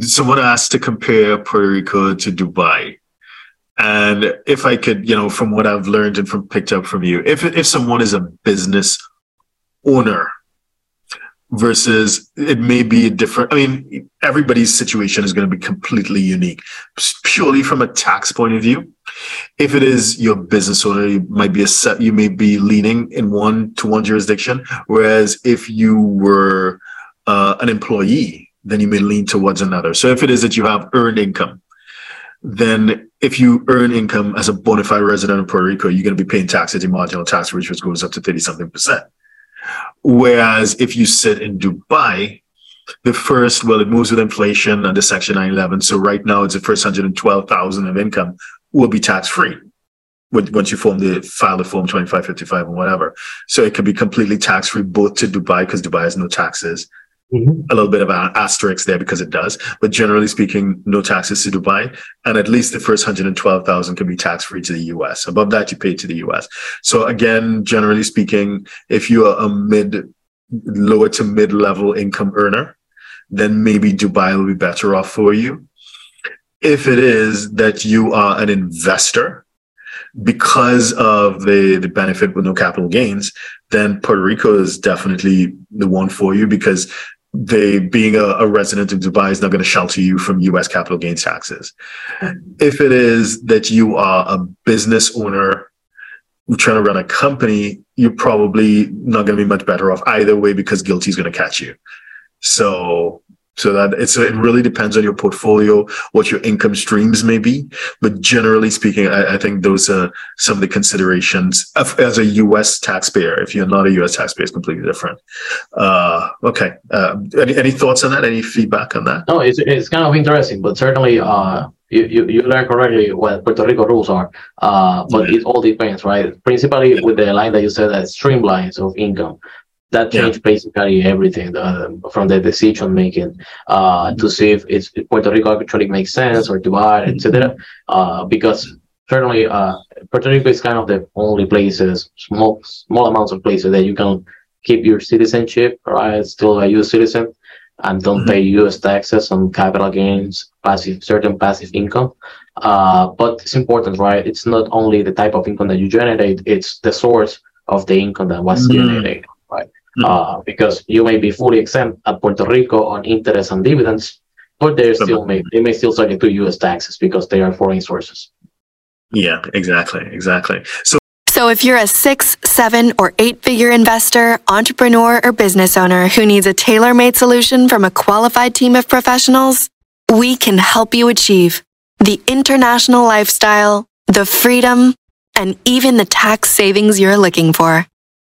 someone asked to compare Puerto Rico to Dubai. And if I could, you know, from what I've learned and from picked up from you, if if someone is a business owner versus it may be a different, I mean, everybody's situation is going to be completely unique, purely from a tax point of view. If it is your business owner, you might be a set, you may be leaning in one to one jurisdiction. Whereas if you were uh, an employee, then you may lean towards another. So if it is that you have earned income, then if you earn income as a bona fide resident of Puerto Rico, you're going to be paying tax at your marginal tax rate, which goes up to 30 something percent. Whereas if you sit in Dubai, the first, well, it moves with inflation under Section 911. So right now, it's the first 112,000 of income will be tax free once you form the file the form 2555 or whatever. So it could be completely tax free both to Dubai because Dubai has no taxes Mm-hmm. A little bit of an asterisk there because it does, but generally speaking, no taxes to Dubai, and at least the first hundred and twelve thousand can be tax free to the U.S. Above that, you pay to the U.S. So again, generally speaking, if you are a mid, lower to mid level income earner, then maybe Dubai will be better off for you. If it is that you are an investor, because of the, the benefit with no capital gains, then Puerto Rico is definitely the one for you because they being a, a, resident of Dubai is not going to shelter you from US capital gains taxes. If it is that you are a business owner trying to run a company, you're probably not going to be much better off either way because GILTI is going to catch you. So so that it's it really depends on your portfolio, what your income streams may be. But generally speaking, I, I think those are some of the considerations of, as a U.S. taxpayer. If you're not a U.S. taxpayer, it's completely different. Uh, okay. Uh, any, any thoughts on that? Any feedback on that? No, it's it's kind of interesting, but certainly. Uh, you, you, you learn correctly what Puerto Rico rules are, uh, but yeah. it all depends, right? Principally with the line that you said that streamlines of income that changed yeah. basically everything uh, from the decision making uh, to see if it's if Puerto Rico actually makes sense or Dubai, etc. Uh, because certainly uh, Puerto Rico is kind of the only places, small small amounts of places that you can keep your citizenship, right? Still a U.S. citizen, and don't mm-hmm. pay U.S. taxes on capital gains, passive certain passive income. Uh, but it's important, right? It's not only the type of income that you generate; it's the source of the income that was mm-hmm. generated. Uh, because you may be fully exempt at Puerto Rico on interest and dividends, but they still may they may still subject to U.S. taxes because they are foreign sources. Yeah, exactly, exactly. So. So, if you're a six, seven, or eight figure investor, entrepreneur, or business owner who needs a tailor made solution from a qualified team of professionals, we can help you achieve the international lifestyle, the freedom, and even the tax savings you're looking for.